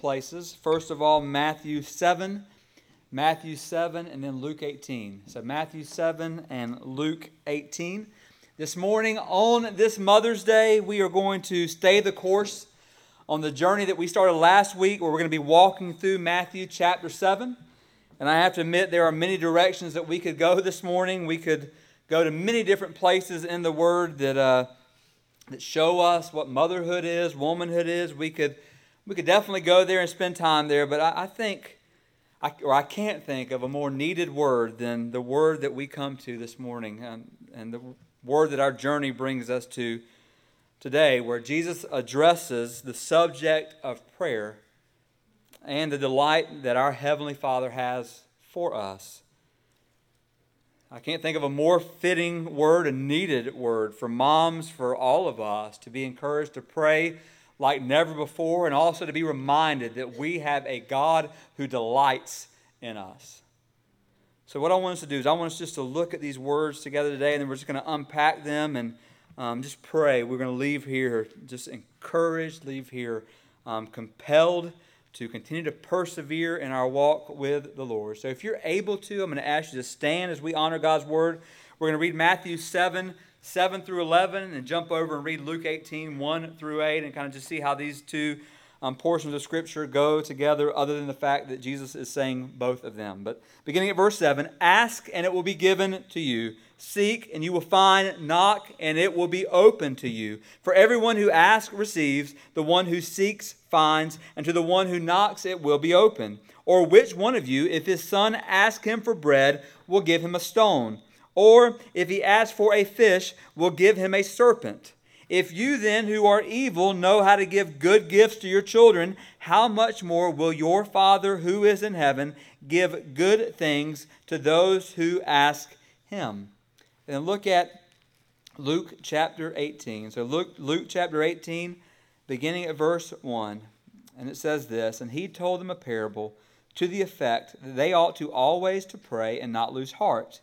places. First of all, Matthew 7, Matthew 7, and then Luke 18. So Matthew 7 and Luke 18. This morning, on this Mother's Day, we are going to stay the course on the journey that we started last week, where we're going to be walking through Matthew chapter 7. And I have to admit, there are many directions that we could go this morning. We could go to many different places in the Word that, uh, that show us what motherhood is, womanhood is. We could, we could definitely go there and spend time there, but I, I think, I, or I can't think of a more needed word than the word that we come to this morning and, and the word that our journey brings us to today, where Jesus addresses the subject of prayer and the delight that our Heavenly Father has for us. I can't think of a more fitting word, a needed word for moms, for all of us to be encouraged to pray like never before and also to be reminded that we have a God who delights in us. So, what I want us to do is, I want us just to look at these words together today, and then we're just going to unpack them and um, just pray. We're going to leave here just encouraged, leave here um, compelled to continue to persevere in our walk with the Lord. So if you're able to, I'm going to ask you to stand as we honor God's word. We're going to read Matthew 7, 7 through 11, and jump over and read Luke 18, 1 through 8, and kind of just see how these two um, portions of Scripture go together, other than the fact that Jesus is saying both of them. But beginning at verse 7 Ask, and it will be given to you. Seek, and you will find. Knock, and it will be open to you. For everyone who asks receives, the one who seeks finds, and to the one who knocks it will be open. Or which one of you, if his son asks him for bread, will give him a stone? Or if he asks for a fish, will give him a serpent? If you then, who are evil, know how to give good gifts to your children, how much more will your Father who is in heaven give good things to those who ask him? And look at Luke chapter 18. So, Luke, Luke chapter 18, beginning at verse 1. And it says this And he told them a parable to the effect that they ought to always to pray and not lose heart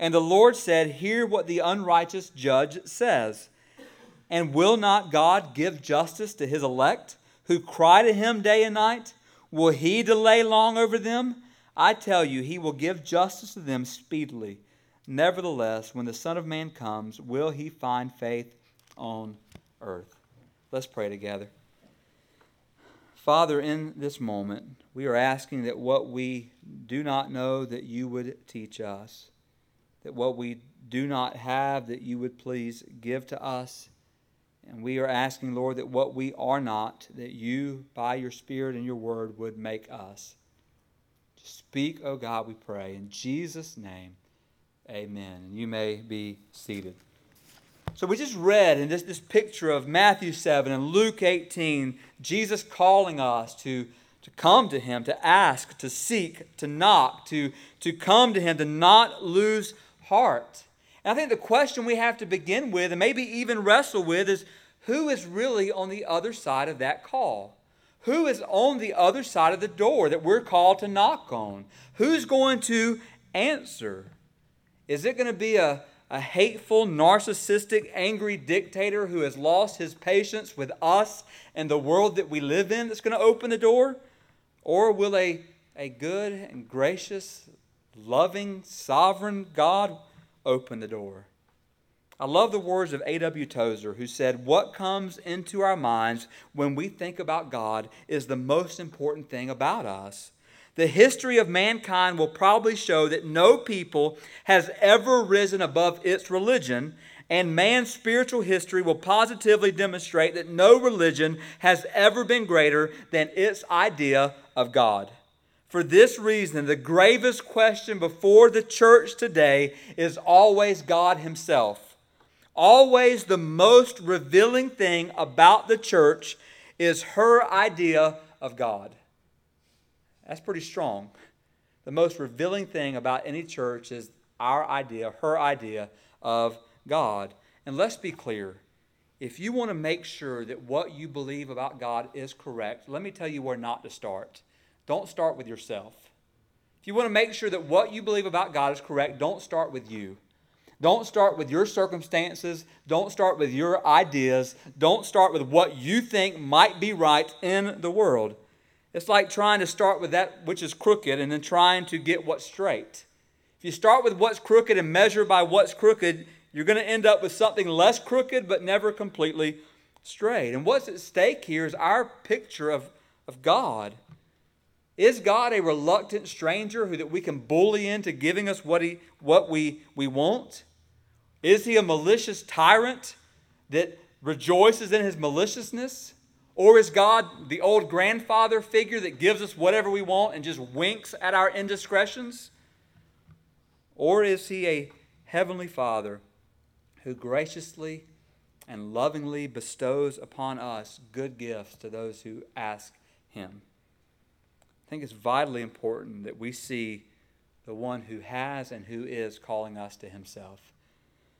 And the Lord said, Hear what the unrighteous judge says. And will not God give justice to his elect, who cry to him day and night? Will he delay long over them? I tell you, he will give justice to them speedily. Nevertheless, when the Son of Man comes, will he find faith on earth? Let's pray together. Father, in this moment, we are asking that what we do not know, that you would teach us that what we do not have, that you would please give to us. And we are asking, Lord, that what we are not, that you, by your Spirit and your word, would make us. Speak, O oh God, we pray. In Jesus' name, amen. And you may be seated. So we just read in this, this picture of Matthew 7 and Luke 18, Jesus calling us to, to come to him, to ask, to seek, to knock, to, to come to him, to not lose heart. And I think the question we have to begin with, and maybe even wrestle with, is who is really on the other side of that call? Who is on the other side of the door that we're called to knock on? Who's going to answer? Is it going to be a, a hateful, narcissistic, angry dictator who has lost his patience with us and the world that we live in that's going to open the door? Or will a, a good and gracious, loving, sovereign God open the door. I love the words of A.W. Tozer, who said, What comes into our minds when we think about God is the most important thing about us. The history of mankind will probably show that no people has ever risen above its religion, and man's spiritual history will positively demonstrate that no religion has ever been greater than its idea of God. For this reason, the gravest question before the church today is always God Himself. Always the most revealing thing about the church is her idea of God. That's pretty strong. The most revealing thing about any church is our idea, her idea of God. And let's be clear if you want to make sure that what you believe about God is correct, let me tell you where not to start. Don't start with yourself. If you want to make sure that what you believe about God is correct, don't start with you. Don't start with your circumstances. Don't start with your ideas. Don't start with what you think might be right in the world. It's like trying to start with that which is crooked and then trying to get what's straight. If you start with what's crooked and measure by what's crooked, you're going to end up with something less crooked but never completely straight. And what's at stake here is our picture of, of God. Is God a reluctant stranger who that we can bully into giving us what, he, what we, we want? Is he a malicious tyrant that rejoices in his maliciousness? Or is God the old grandfather figure that gives us whatever we want and just winks at our indiscretions? Or is he a heavenly father who graciously and lovingly bestows upon us good gifts to those who ask him? I think it's vitally important that we see the one who has and who is calling us to himself.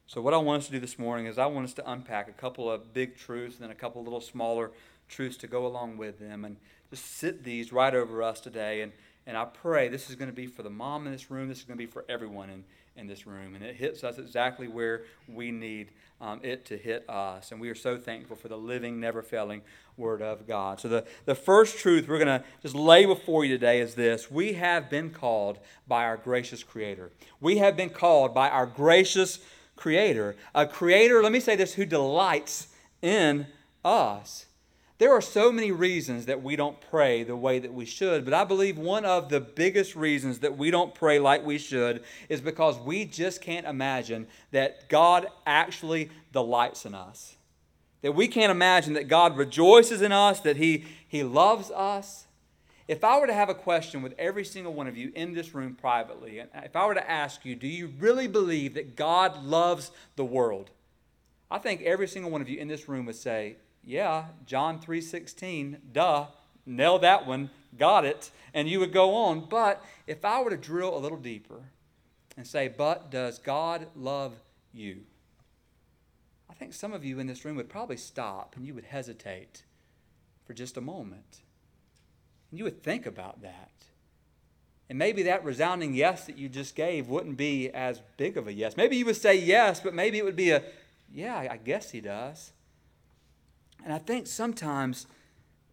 So, what I want us to do this morning is I want us to unpack a couple of big truths and then a couple little smaller truths to go along with them and just sit these right over us today. And, and I pray this is going to be for the mom in this room, this is going to be for everyone in, in this room. And it hits us exactly where we need um, it to hit us. And we are so thankful for the living, never failing Word of God. So, the, the first truth we're going to just lay before you today is this We have been called by our gracious Creator. We have been called by our gracious creator. A creator, let me say this, who delights in us. There are so many reasons that we don't pray the way that we should, but I believe one of the biggest reasons that we don't pray like we should is because we just can't imagine that God actually delights in us. That we can't imagine that God rejoices in us, that He, he loves us, if I were to have a question with every single one of you in this room privately, and if I were to ask you, do you really believe that God loves the world? I think every single one of you in this room would say, yeah, John 3:16, duh, nail that one, got it, and you would go on. But if I were to drill a little deeper and say, but does God love you? I think some of you in this room would probably stop and you would hesitate for just a moment. And you would think about that. And maybe that resounding yes that you just gave wouldn't be as big of a yes. Maybe you would say yes, but maybe it would be a, yeah, I guess he does. And I think sometimes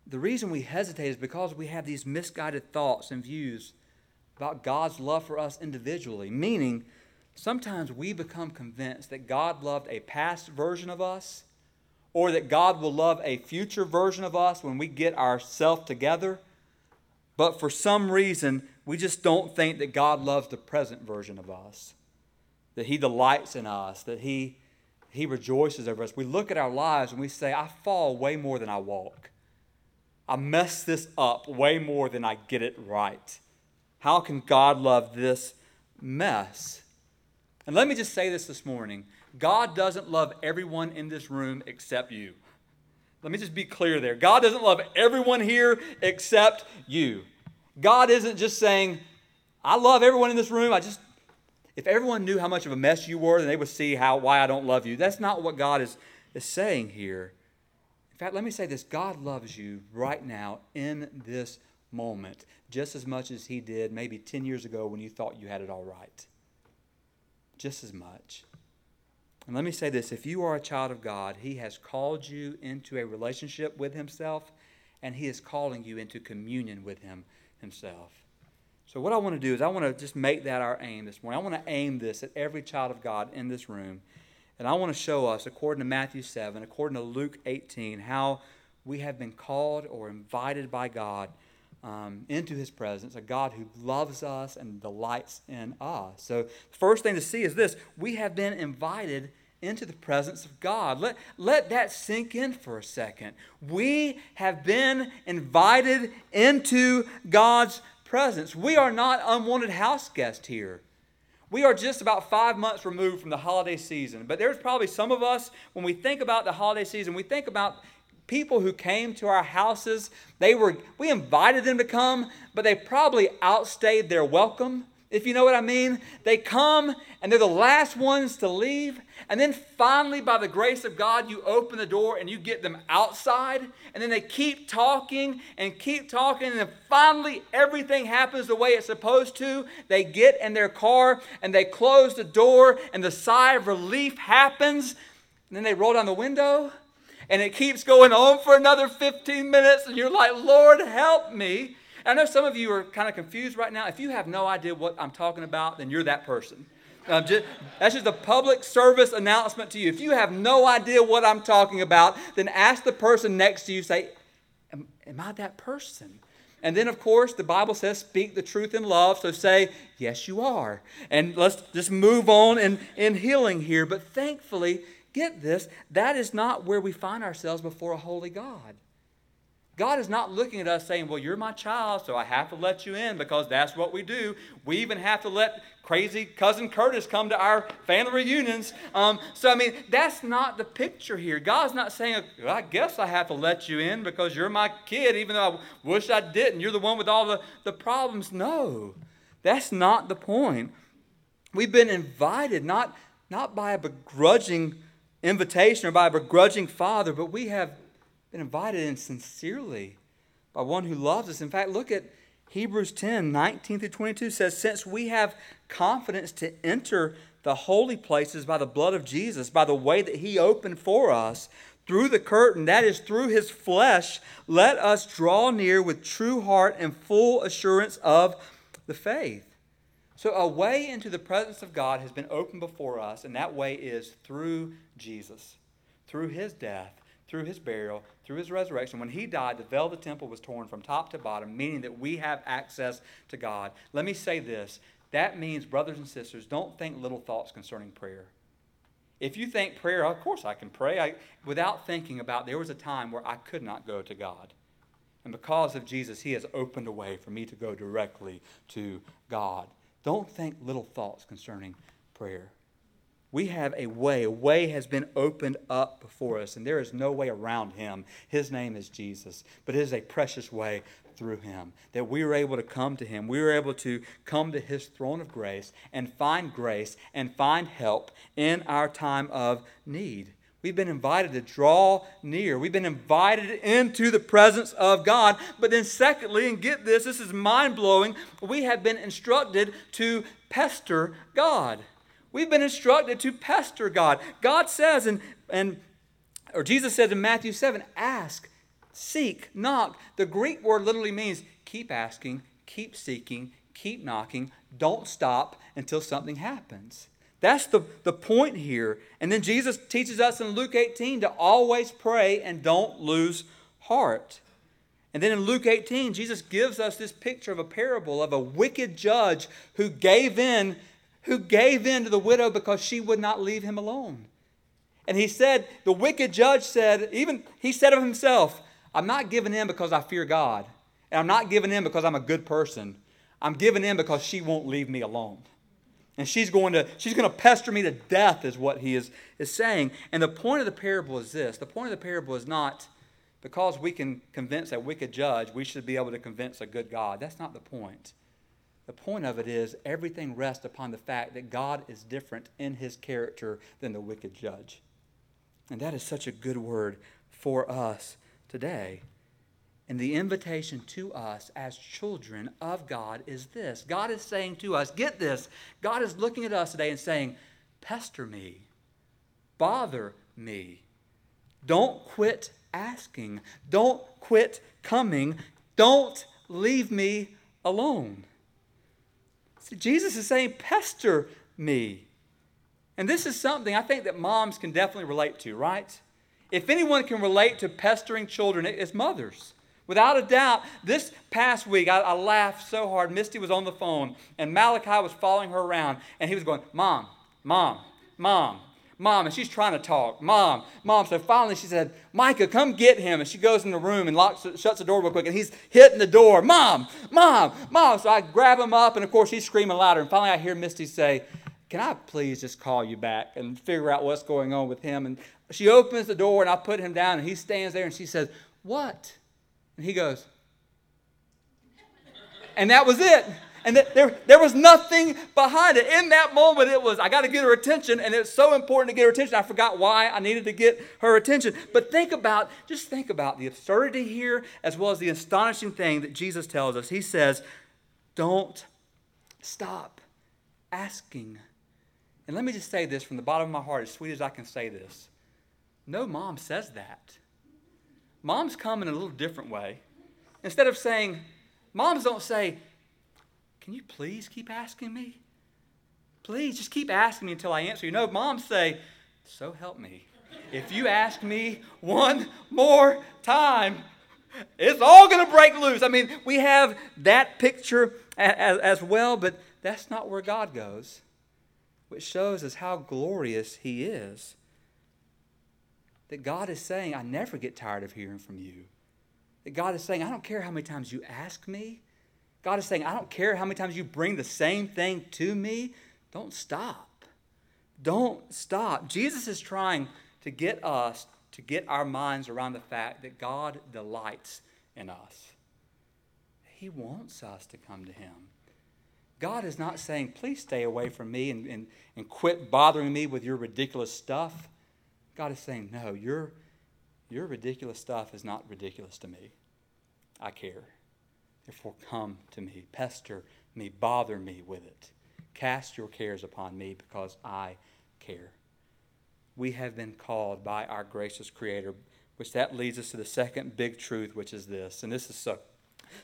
the reason we hesitate is because we have these misguided thoughts and views about God's love for us individually, meaning sometimes we become convinced that God loved a past version of us or that God will love a future version of us when we get ourselves together. But for some reason, we just don't think that God loves the present version of us, that He delights in us, that He, he rejoices over us. We look at our lives and we say, I fall way more than I walk. I mess this up way more than I get it right. How can God love this mess? And let me just say this this morning God doesn't love everyone in this room except you. Let me just be clear there. God doesn't love everyone here except you. God isn't just saying, I love everyone in this room. I just, if everyone knew how much of a mess you were, then they would see how, why I don't love you. That's not what God is, is saying here. In fact, let me say this God loves you right now in this moment just as much as He did maybe 10 years ago when you thought you had it all right. Just as much. And let me say this if you are a child of God, He has called you into a relationship with Himself, and He is calling you into communion with Him Himself. So, what I want to do is, I want to just make that our aim this morning. I want to aim this at every child of God in this room. And I want to show us, according to Matthew 7, according to Luke 18, how we have been called or invited by God um, into his presence, a God who loves us and delights in us. So, the first thing to see is this we have been invited into the presence of God. Let, let that sink in for a second. We have been invited into God's presence. We are not unwanted house guests here. We are just about five months removed from the holiday season. But there's probably some of us, when we think about the holiday season, we think about people who came to our houses. They were we invited them to come, but they probably outstayed their welcome if you know what I mean. They come and they're the last ones to leave. And then finally, by the grace of God, you open the door and you get them outside. And then they keep talking and keep talking. And then finally, everything happens the way it's supposed to. They get in their car and they close the door, and the sigh of relief happens. And then they roll down the window. And it keeps going on for another 15 minutes. And you're like, Lord, help me. I know some of you are kind of confused right now. If you have no idea what I'm talking about, then you're that person. Um, just, that's just a public service announcement to you. If you have no idea what I'm talking about, then ask the person next to you, say, Am, am I that person? And then, of course, the Bible says, speak the truth in love. So say, yes, you are. And let's just move on in, in healing here. But thankfully, get this, that is not where we find ourselves before a holy God. God is not looking at us saying, Well, you're my child, so I have to let you in because that's what we do. We even have to let crazy cousin Curtis come to our family reunions. Um, so, I mean, that's not the picture here. God's not saying, well, I guess I have to let you in because you're my kid, even though I wish I didn't. You're the one with all the, the problems. No, that's not the point. We've been invited, not, not by a begrudging invitation or by a begrudging father, but we have been invited in sincerely by one who loves us. In fact, look at Hebrews 10 19 through 22 says, Since we have confidence to enter the holy places by the blood of Jesus, by the way that he opened for us, through the curtain, that is, through his flesh, let us draw near with true heart and full assurance of the faith. So, a way into the presence of God has been opened before us, and that way is through Jesus, through his death, through his burial, through his resurrection. When he died, the veil of the temple was torn from top to bottom, meaning that we have access to God. Let me say this that means, brothers and sisters, don't think little thoughts concerning prayer. If you think prayer, of course I can pray, I, without thinking about there was a time where I could not go to God. And because of Jesus, he has opened a way for me to go directly to God. Don't think little thoughts concerning prayer. We have a way. A way has been opened up before us, and there is no way around him. His name is Jesus, but it is a precious way through him that we are able to come to him. We are able to come to his throne of grace and find grace and find help in our time of need. We've been invited to draw near. We've been invited into the presence of God. But then, secondly, and get this, this is mind blowing, we have been instructed to pester God. We've been instructed to pester God. God says, and, and or Jesus says in Matthew 7, ask, seek, knock. The Greek word literally means keep asking, keep seeking, keep knocking. Don't stop until something happens. That's the, the point here. And then Jesus teaches us in Luke 18 to always pray and don't lose heart. And then in Luke 18, Jesus gives us this picture of a parable of a wicked judge who gave in who gave in to the widow because she would not leave him alone. And he said, the wicked judge said, even he said of himself, I'm not giving in because I fear God. And I'm not giving in because I'm a good person. I'm giving in because she won't leave me alone. And she's going to, she's going to pester me to death, is what he is, is saying. And the point of the parable is this the point of the parable is not because we can convince a wicked judge, we should be able to convince a good God. That's not the point. The point of it is everything rests upon the fact that God is different in his character than the wicked judge. And that is such a good word for us today. And the invitation to us as children of God is this God is saying to us, get this, God is looking at us today and saying, pester me, bother me. Don't quit asking, don't quit coming, don't leave me alone. Jesus is saying, pester me. And this is something I think that moms can definitely relate to, right? If anyone can relate to pestering children, it's mothers. Without a doubt, this past week, I, I, laughed so hard. Misty was on the phone, and Malachi was following her around, and he was going, Mom, Mom, Mom, Mom, and she's trying to talk. Mom, Mom. So finally she said, Micah, come get him. And she goes in the room and locks, shuts the door real quick, and he's hitting the door. Mom, Mom, Mom. So I grab him up, and of course he's screaming louder. And finally I hear Misty say, Can I please just call you back and figure out what's going on with him? And she opens the door and I put him down and he stands there and she says, What? And he goes, and that was it. And there, there was nothing behind it. In that moment, it was, I got to get her attention, and it's so important to get her attention. I forgot why I needed to get her attention. But think about, just think about the absurdity here, as well as the astonishing thing that Jesus tells us. He says, Don't stop asking. And let me just say this from the bottom of my heart, as sweet as I can say this. No mom says that. Moms come in a little different way. Instead of saying, moms don't say, Can you please keep asking me? Please just keep asking me until I answer you. No, moms say, So help me. If you ask me one more time, it's all going to break loose. I mean, we have that picture as, as well, but that's not where God goes, which shows us how glorious He is. That God is saying, I never get tired of hearing from you. That God is saying, I don't care how many times you ask me. God is saying, I don't care how many times you bring the same thing to me. Don't stop. Don't stop. Jesus is trying to get us to get our minds around the fact that God delights in us. He wants us to come to Him. God is not saying, please stay away from me and, and, and quit bothering me with your ridiculous stuff. God is saying, no, your, your ridiculous stuff is not ridiculous to me. I care. Therefore, come to me, pester me, bother me with it. Cast your cares upon me because I care. We have been called by our gracious Creator, which that leads us to the second big truth, which is this, and this is so,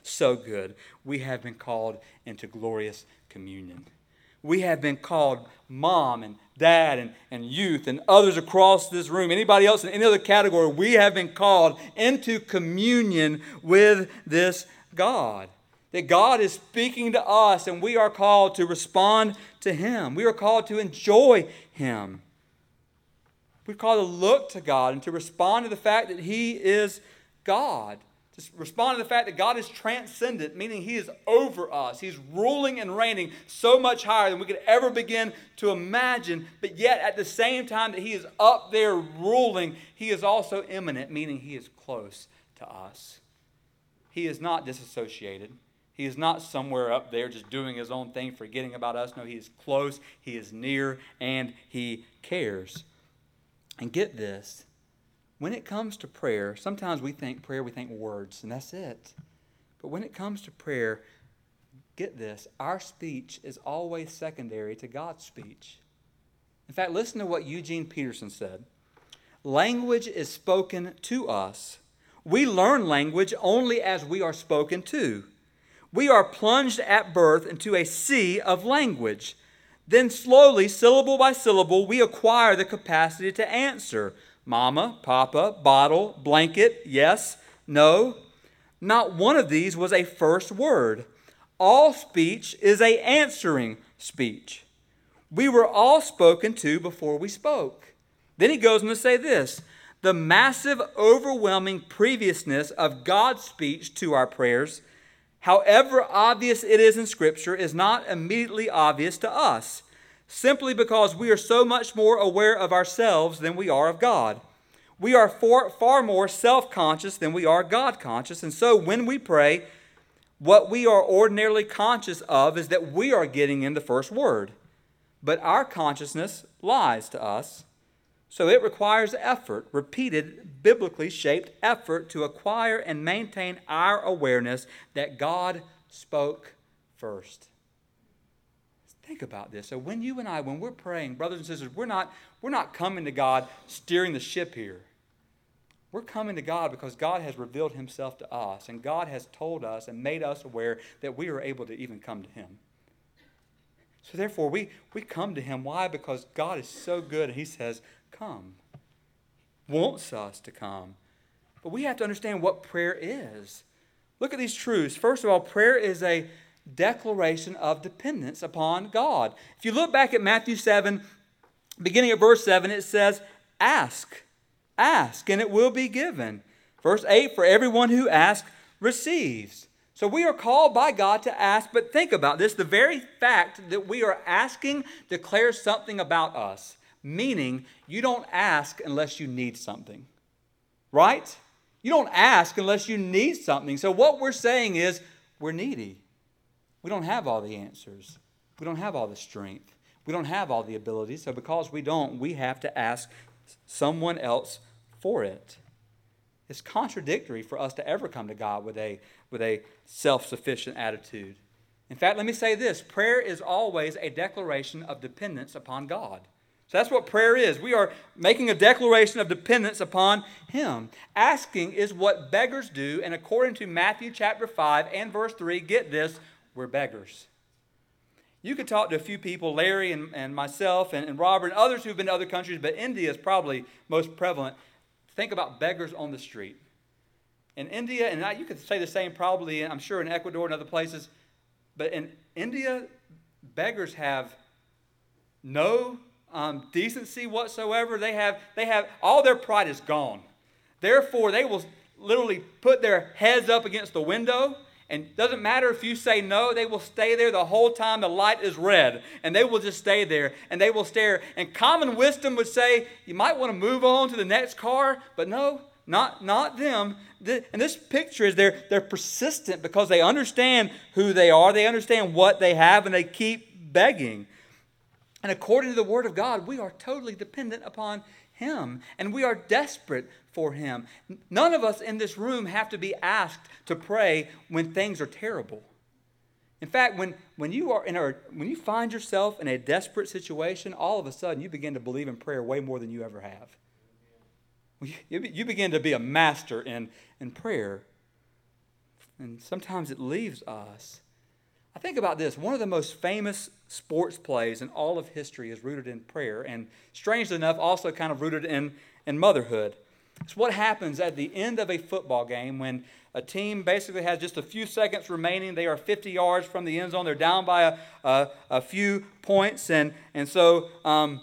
so good. We have been called into glorious communion. We have been called mom and dad and, and youth and others across this room, anybody else in any other category, we have been called into communion with this God. That God is speaking to us and we are called to respond to Him. We are called to enjoy Him. We're called to look to God and to respond to the fact that He is God. To respond to the fact that God is transcendent, meaning He is over us. He's ruling and reigning so much higher than we could ever begin to imagine. But yet, at the same time that He is up there ruling, He is also immanent, meaning He is close to us. He is not disassociated. He is not somewhere up there just doing his own thing, forgetting about us. No, he is close, he is near, and he cares. And get this when it comes to prayer, sometimes we think prayer, we think words, and that's it. But when it comes to prayer, get this our speech is always secondary to God's speech. In fact, listen to what Eugene Peterson said language is spoken to us. We learn language only as we are spoken to. We are plunged at birth into a sea of language. Then, slowly, syllable by syllable, we acquire the capacity to answer Mama, Papa, bottle, blanket, yes, no. Not one of these was a first word. All speech is a answering speech. We were all spoken to before we spoke. Then he goes on to say this the massive, overwhelming previousness of God's speech to our prayers, however obvious it is in Scripture, is not immediately obvious to us simply because we are so much more aware of ourselves than we are of God. We are far, far more self conscious than we are God conscious. And so when we pray, what we are ordinarily conscious of is that we are getting in the first word. But our consciousness lies to us. So it requires effort, repeated, biblically shaped effort to acquire and maintain our awareness that God spoke first. Think about this. So when you and I, when we're praying, brothers and sisters, we're not, we're not coming to God steering the ship here. We're coming to God because God has revealed himself to us, and God has told us and made us aware that we are able to even come to him. So therefore, we, we come to him. Why? Because God is so good, and he says, come. Wants us to come. But we have to understand what prayer is. Look at these truths. First of all, prayer is a declaration of dependence upon God. If you look back at Matthew 7, beginning at verse 7, it says, Ask, ask, and it will be given. Verse 8, for everyone who asks receives. So we are called by God to ask, but think about this the very fact that we are asking declares something about us, meaning you don't ask unless you need something, right? You don't ask unless you need something. So what we're saying is we're needy. We don't have all the answers, we don't have all the strength, we don't have all the abilities. So because we don't, we have to ask someone else for it. It's contradictory for us to ever come to God with a, with a self sufficient attitude. In fact, let me say this prayer is always a declaration of dependence upon God. So that's what prayer is. We are making a declaration of dependence upon Him. Asking is what beggars do, and according to Matthew chapter 5 and verse 3, get this, we're beggars. You could talk to a few people, Larry and, and myself and, and Robert and others who've been to other countries, but India is probably most prevalent. Think about beggars on the street. In India, and I, you could say the same probably, I'm sure, in Ecuador and other places, but in India, beggars have no um, decency whatsoever. They have, they have, all their pride is gone. Therefore, they will literally put their heads up against the window and doesn't matter if you say no, they will stay there the whole time the light is red. And they will just stay there and they will stare. And common wisdom would say, you might want to move on to the next car, but no, not, not them. And this picture is they're, they're persistent because they understand who they are, they understand what they have, and they keep begging. And according to the Word of God, we are totally dependent upon Him, and we are desperate for Him. None of us in this room have to be asked to pray when things are terrible. In fact, when, when, you are in a, when you find yourself in a desperate situation, all of a sudden you begin to believe in prayer way more than you ever have. You, you begin to be a master in, in prayer. And sometimes it leaves us. I think about this. One of the most famous sports plays in all of history is rooted in prayer, and strangely enough, also kind of rooted in, in motherhood. It's what happens at the end of a football game when a team basically has just a few seconds remaining. They are 50 yards from the end zone. They're down by a, a, a few points. And, and so um,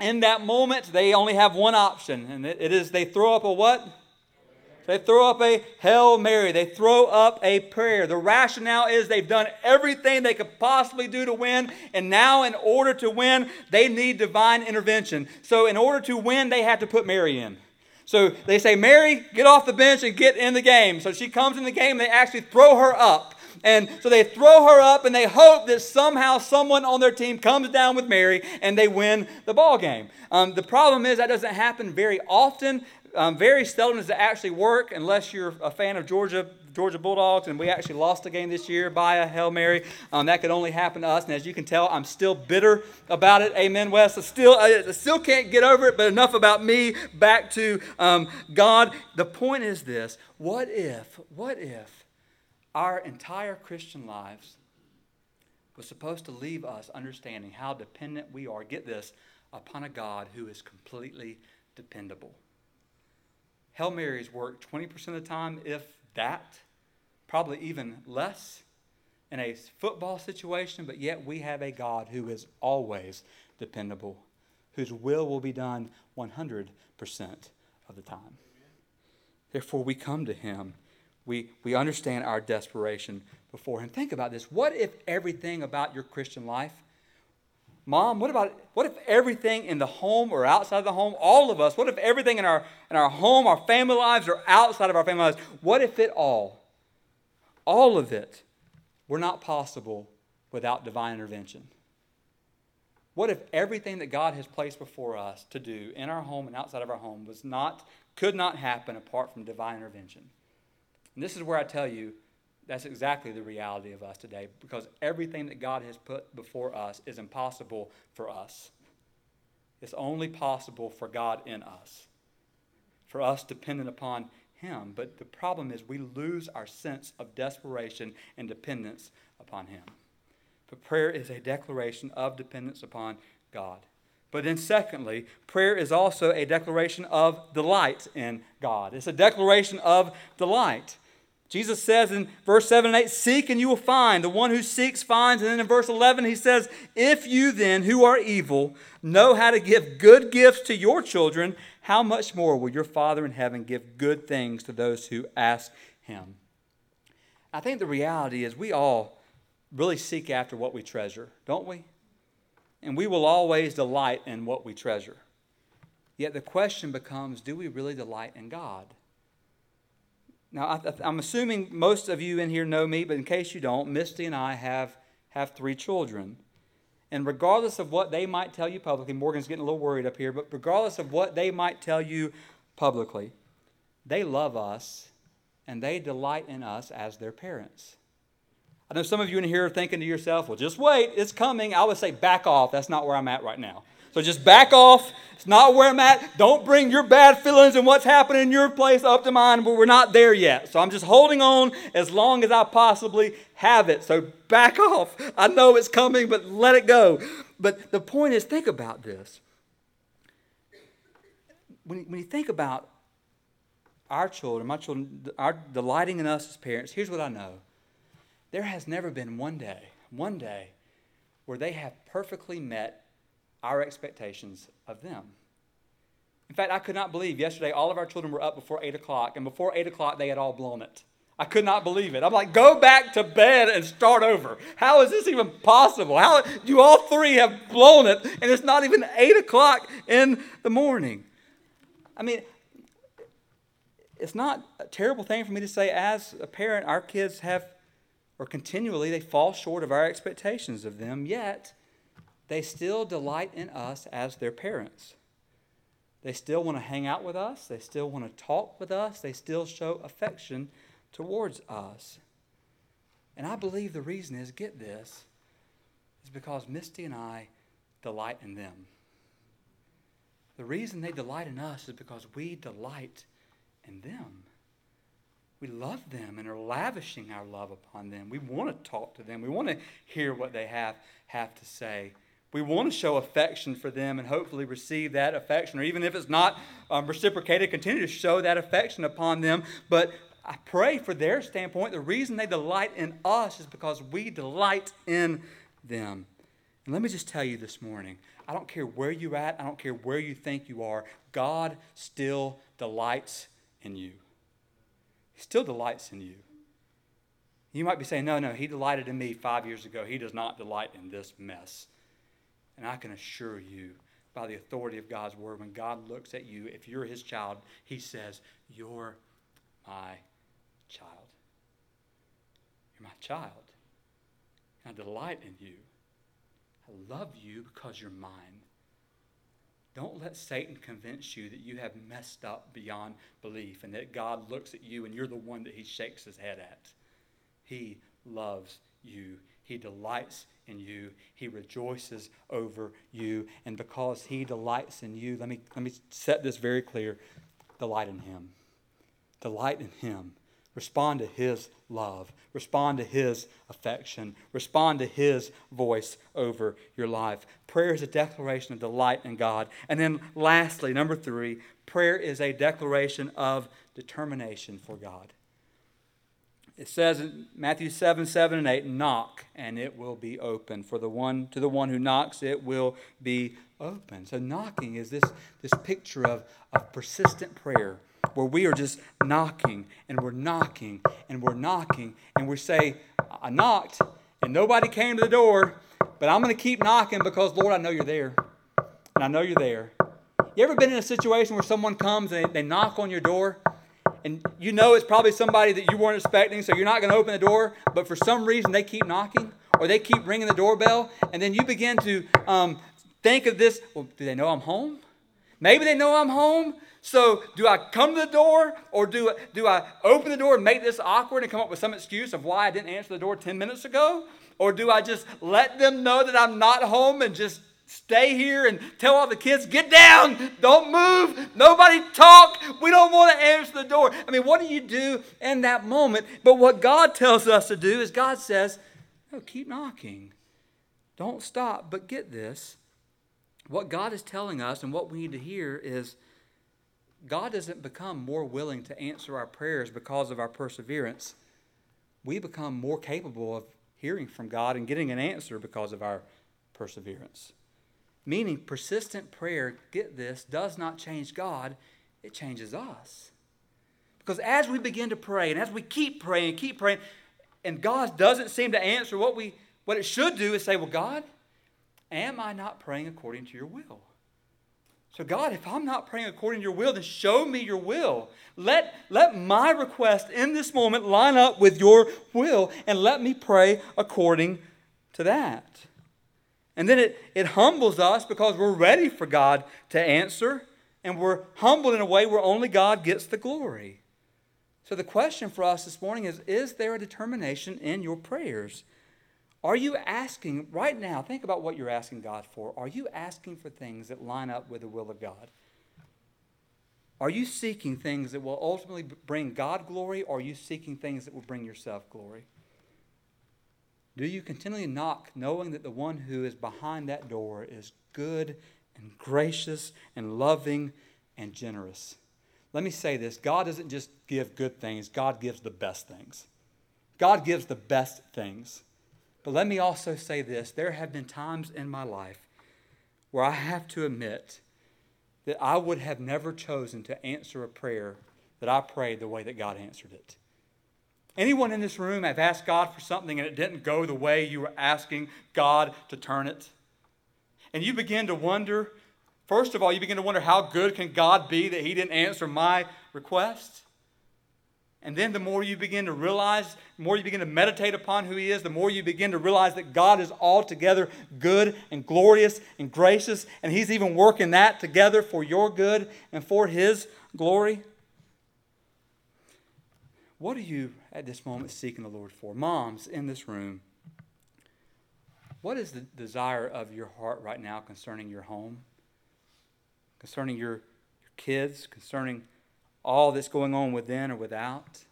in that moment, they only have one option, and it, it is they throw up a what? They throw up a Hail Mary. They throw up a prayer. The rationale is they've done everything they could possibly do to win, and now, in order to win, they need divine intervention. So, in order to win, they have to put Mary in. So they say, Mary, get off the bench and get in the game. So she comes in the game, and they actually throw her up. And so they throw her up and they hope that somehow someone on their team comes down with Mary and they win the ball game. Um, the problem is that doesn't happen very often. Um, very seldom does it actually work unless you're a fan of Georgia Georgia Bulldogs, and we actually lost the game this year by a Hail Mary. Um, that could only happen to us, and as you can tell, I'm still bitter about it. Amen, Wes. I still, I still can't get over it, but enough about me. Back to um, God. The point is this what if, what if our entire Christian lives was supposed to leave us understanding how dependent we are, get this, upon a God who is completely dependable? Hail Marys work 20% of the time, if that probably even less in a football situation, but yet we have a God who is always dependable, whose will will be done 100% of the time. Therefore, we come to Him. We, we understand our desperation before Him. Think about this. What if everything about your Christian life, Mom, what about what if everything in the home or outside the home, all of us, what if everything in our in our home, our family lives, or outside of our family lives, what if it all all of it were not possible without divine intervention. What if everything that God has placed before us to do in our home and outside of our home was not, could not happen apart from divine intervention? And this is where I tell you that's exactly the reality of us today because everything that God has put before us is impossible for us. It's only possible for God in us, for us dependent upon him. But the problem is we lose our sense of desperation and dependence upon Him. But prayer is a declaration of dependence upon God. But then, secondly, prayer is also a declaration of delight in God. It's a declaration of delight. Jesus says in verse 7 and 8, Seek and you will find. The one who seeks finds. And then in verse 11, he says, If you then, who are evil, know how to give good gifts to your children, how much more will your Father in heaven give good things to those who ask him? I think the reality is we all really seek after what we treasure, don't we? And we will always delight in what we treasure. Yet the question becomes do we really delight in God? Now, I, am assuming most of you in here know me, but in case you don't, Misty and I have, have three children. And regardless of what they might tell you publicly, Morgan's getting a little worried up here, but regardless of what they might tell you publicly, they love us and they delight in us as their parents. I know some of you in here are thinking to yourself, well, just wait, it's coming. I would say, back off. That's not where I'm at right now. So just back off. It's not where I'm at. Don't bring your bad feelings and what's happening in your place up to mine, but we're not there yet. So I'm just holding on as long as I possibly have it. So back off. I know it's coming, but let it go. But the point is, think about this. When, when you think about our children, my children, are delighting in us as parents, here's what I know. There has never been one day, one day, where they have perfectly met our expectations of them. In fact, I could not believe yesterday all of our children were up before 8 o'clock, and before 8 o'clock they had all blown it. I could not believe it. I'm like, go back to bed and start over. How is this even possible? How you all three have blown it, and it's not even 8 o'clock in the morning? I mean, it's not a terrible thing for me to say as a parent, our kids have, or continually, they fall short of our expectations of them, yet they still delight in us as their parents. They still want to hang out with us. They still want to talk with us. They still show affection towards us. And I believe the reason is get this is because Misty and I delight in them. The reason they delight in us is because we delight in them. We love them and are lavishing our love upon them. We want to talk to them. We want to hear what they have, have to say. We want to show affection for them and hopefully receive that affection, or even if it's not um, reciprocated, continue to show that affection upon them. But I pray for their standpoint, the reason they delight in us is because we delight in them. And let me just tell you this morning I don't care where you're at, I don't care where you think you are, God still delights in you. He still delights in you. You might be saying, no, no, he delighted in me five years ago. He does not delight in this mess. And I can assure you, by the authority of God's word, when God looks at you, if you're his child, he says, You're my child. You're my child. I delight in you. I love you because you're mine. Don't let Satan convince you that you have messed up beyond belief and that God looks at you and you're the one that he shakes his head at. He loves you. He delights in you. He rejoices over you. And because he delights in you, let me, let me set this very clear delight in him. Delight in him. Respond to his love. Respond to his affection. Respond to his voice over your life. Prayer is a declaration of delight in God. And then, lastly, number three, prayer is a declaration of determination for God. It says in Matthew 7, 7 and 8, knock and it will be open. For the one to the one who knocks, it will be open. So knocking is this, this picture of, of persistent prayer where we are just knocking and we're knocking and we're knocking and we say, I knocked and nobody came to the door, but I'm going to keep knocking because, Lord, I know you're there. And I know you're there. You ever been in a situation where someone comes and they knock on your door and you know it's probably somebody that you weren't expecting, so you're not going to open the door, but for some reason they keep knocking or they keep ringing the doorbell, and then you begin to um, think of this well, do they know I'm home? Maybe they know I'm home. So, do I come to the door or do, do I open the door and make this awkward and come up with some excuse of why I didn't answer the door 10 minutes ago? Or do I just let them know that I'm not home and just stay here and tell all the kids, get down, don't move, nobody talk, we don't want to answer the door. I mean, what do you do in that moment? But what God tells us to do is God says, no, keep knocking. Don't stop. But get this what God is telling us and what we need to hear is God doesn't become more willing to answer our prayers because of our perseverance. We become more capable of hearing from God and getting an answer because of our perseverance. Meaning, persistent prayer, get this, does not change God, it changes us. Because as we begin to pray, and as we keep praying, keep praying, and God doesn't seem to answer, what, we, what it should do is say, Well, God, am I not praying according to your will? So, God, if I'm not praying according to your will, then show me your will. Let, let my request in this moment line up with your will, and let me pray according to that. And then it, it humbles us because we're ready for God to answer, and we're humbled in a way where only God gets the glory. So, the question for us this morning is Is there a determination in your prayers? Are you asking, right now, think about what you're asking God for. Are you asking for things that line up with the will of God? Are you seeking things that will ultimately bring God glory, or are you seeking things that will bring yourself glory? Do you continually knock, knowing that the one who is behind that door is good and gracious and loving and generous? Let me say this God doesn't just give good things, God gives the best things. God gives the best things. But let me also say this there have been times in my life where I have to admit that I would have never chosen to answer a prayer that I prayed the way that God answered it. Anyone in this room have asked God for something and it didn't go the way you were asking God to turn it? And you begin to wonder, first of all, you begin to wonder how good can God be that He didn't answer my request? And then the more you begin to realize, the more you begin to meditate upon who He is, the more you begin to realize that God is altogether good and glorious and gracious, and He's even working that together for your good and for His glory. What are you at this moment seeking the Lord for? Moms in this room, what is the desire of your heart right now concerning your home, concerning your, your kids, concerning all that's going on within or without?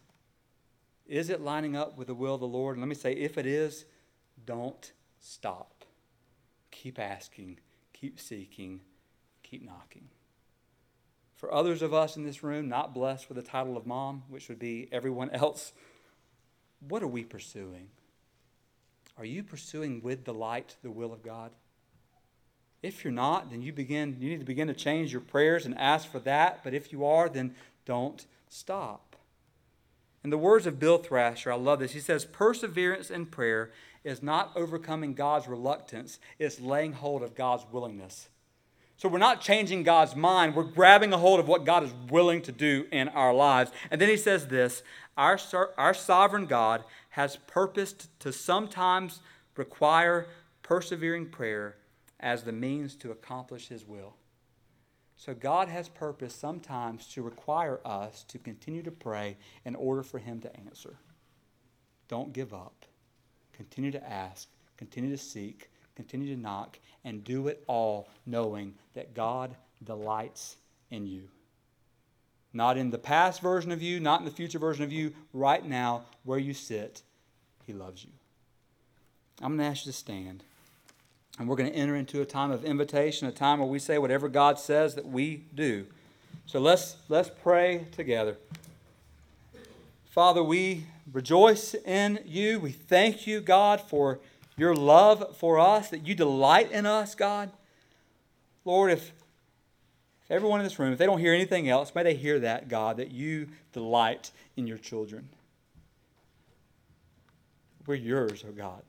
Is it lining up with the will of the Lord? And let me say, if it is, don't stop. Keep asking, keep seeking, keep knocking. For others of us in this room, not blessed with the title of mom, which would be everyone else, what are we pursuing? Are you pursuing with delight the will of God? If you're not, then you begin you need to begin to change your prayers and ask for that, but if you are, then don't stop. In the words of Bill Thrasher, I love this. He says, Perseverance in prayer is not overcoming God's reluctance, it's laying hold of God's willingness. So we're not changing God's mind, we're grabbing a hold of what God is willing to do in our lives. And then he says this our, our sovereign God has purposed to sometimes require persevering prayer as the means to accomplish his will. So God has purpose sometimes to require us to continue to pray in order for Him to answer. Don't give up. Continue to ask, continue to seek, continue to knock, and do it all knowing that God delights in you. Not in the past version of you, not in the future version of you, right now, where you sit, He loves you. I'm going to ask you to stand. And we're going to enter into a time of invitation, a time where we say whatever God says that we do. So let's, let's pray together. Father, we rejoice in you. We thank you, God, for your love for us, that you delight in us, God. Lord, if, if everyone in this room, if they don't hear anything else, may they hear that, God, that you delight in your children. We're yours, oh God.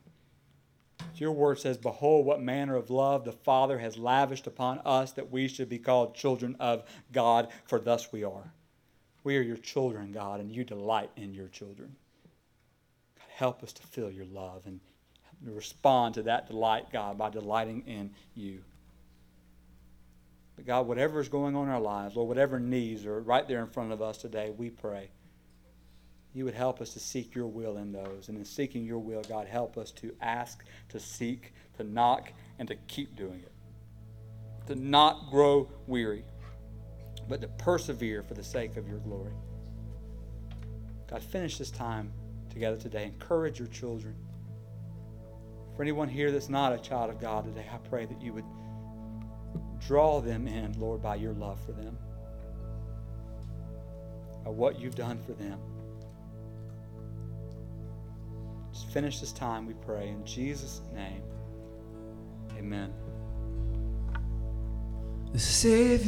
Your word says, Behold, what manner of love the Father has lavished upon us that we should be called children of God, for thus we are. We are your children, God, and you delight in your children. God, help us to feel your love and respond to that delight, God, by delighting in you. But God, whatever is going on in our lives, or whatever needs are right there in front of us today, we pray you would help us to seek your will in those. And in seeking your will, God, help us to ask, to seek, to knock, and to keep doing it. To not grow weary, but to persevere for the sake of your glory. God, finish this time together today. Encourage your children. For anyone here that's not a child of God today, I pray that you would draw them in, Lord, by your love for them, by what you've done for them. Just finish this time, we pray. In Jesus' name, amen. The Savior.